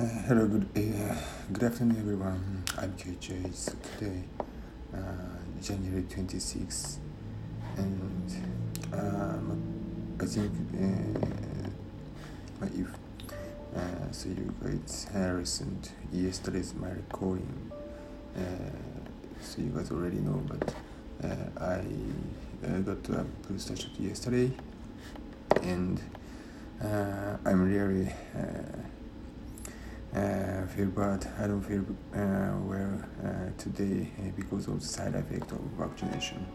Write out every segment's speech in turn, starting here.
Uh, hello, good, uh, good afternoon, everyone. I'm KJ. Today, uh, January 26th, and um, I think uh, if uh, so, you guys uh, recent yesterday's my recording. Uh, so you guys already know, but I got to a police station yesterday, and I'm really. Feel bad. I don't feel uh, well uh, today uh, because of the side effect of vaccination.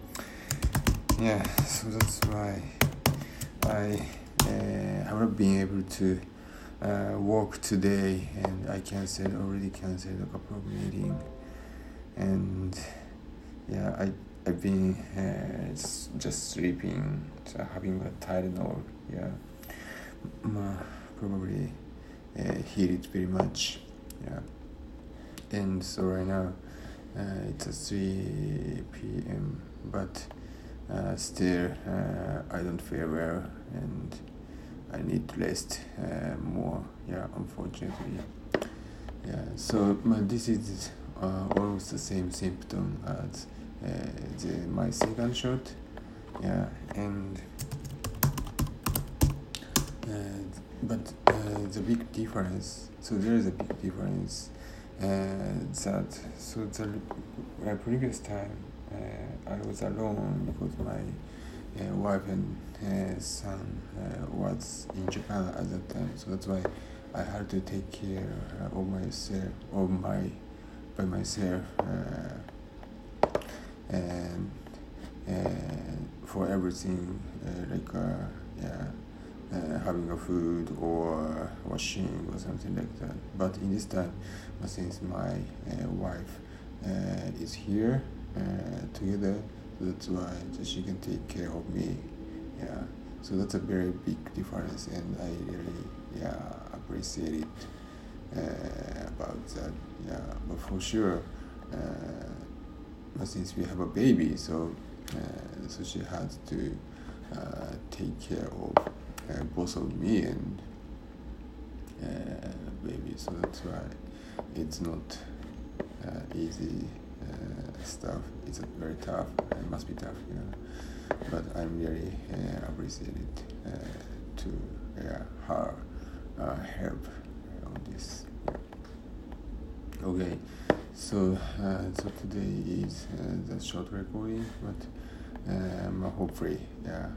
Yeah, so that's why I uh, have not been able to uh, work today, and I canceled already canceled a couple of meetings, and yeah, I I've been just sleeping, having a Tylenol. Yeah, probably uh, it very much yeah. And so right now uh, it's 3 p.m but uh, still uh, I don't feel well and I need to rest uh, more. Yeah unfortunately. Yeah so this is uh, almost the same symptom as the, my second shot. Yeah and but uh, the big difference. So there is a big difference uh, that so the uh, previous time uh, I was alone because my uh, wife and uh, son was in Japan at that time. So that's why I had to take care of myself of my by myself and and for everything like yeah uh, having a food or washing or something like that. But in this time, since my uh, wife uh, is here uh, together, that's why she can take care of me. Yeah, so that's a very big difference, and I really yeah appreciate it uh, about that. Yeah, but for sure, uh, since we have a baby, so so she has to take care of uh, both of me and uh, baby so that's why it's not uh, easy uh, stuff. It's very tough it must be tough you know. But i'm really uh, appreciated uh, to uh, her uh, help on this. Okay so uh, so today is uh, the short recording but um, hopefully yeah uh,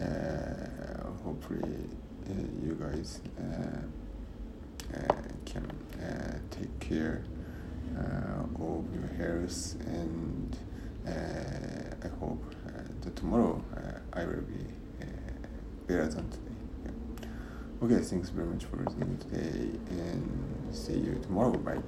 Uh, hopefully uh, you guys uh, uh can uh, take care of your health and I hope that tomorrow I will be better than today. Okay, thanks very much for listening today and see you tomorrow. Bye.